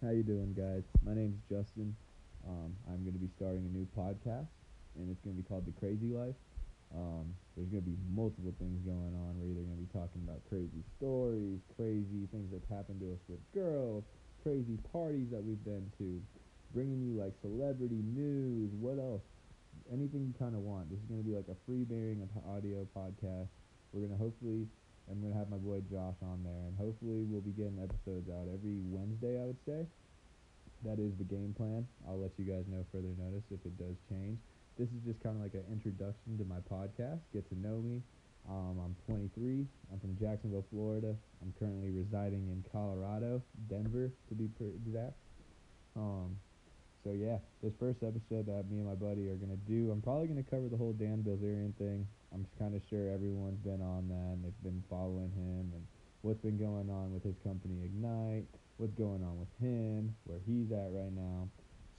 How you doing, guys? My name's Justin. Um, I'm going to be starting a new podcast, and it's going to be called The Crazy Life. Um, there's going to be multiple things going on. We're either going to be talking about crazy stories, crazy things that's happened to us with girls, crazy parties that we've been to, bringing you like celebrity news. What else? Anything you kind of want. This is going to be like a free bearing of audio podcast. We're going to hopefully I'm gonna have my boy Josh on there, and hopefully we'll be getting episodes out every Wednesday. I would say that is the game plan. I'll let you guys know further notice if it does change. This is just kind of like an introduction to my podcast. Get to know me. Um, I'm 23. I'm from Jacksonville, Florida. I'm currently residing in Colorado, Denver to be exact. Um, so yeah, this first episode that me and my buddy are gonna do, I'm probably gonna cover the whole Dan Bilzerian thing. I'm kind of sure everyone's been on that and they've been following him and what's been going on with his company Ignite, what's going on with him, where he's at right now.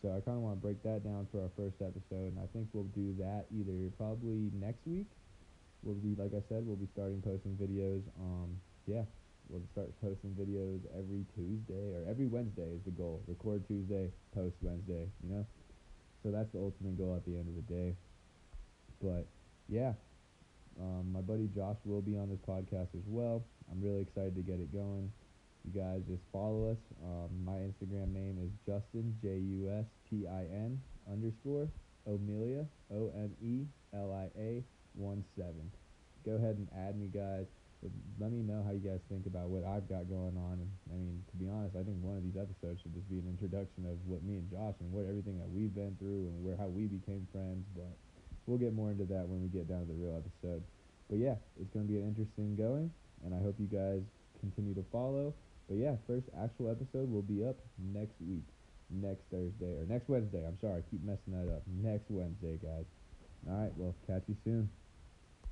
So I kind of want to break that down for our first episode, and I think we'll do that either probably next week. We'll be, like I said, we'll be starting posting videos. Um, yeah, we'll start posting videos every Tuesday or every Wednesday is the goal. Record Tuesday, post Wednesday, you know? So that's the ultimate goal at the end of the day. But yeah, um, my buddy Josh will be on this podcast as well. I'm really excited to get it going. You guys just follow us. Um, my Instagram name is Justin J U S T I N underscore Omelia O M E L I A one seven. Go ahead and add me, guys let me know how you guys think about what I've got going on. I mean, to be honest, I think one of these episodes should just be an introduction of what me and Josh and what everything that we've been through and where how we became friends. But we'll get more into that when we get down to the real episode. But yeah, it's going to be an interesting going, and I hope you guys continue to follow. But yeah, first actual episode will be up next week, next Thursday or next Wednesday. I'm sorry, I keep messing that up. Next Wednesday, guys. All right, well, catch you soon.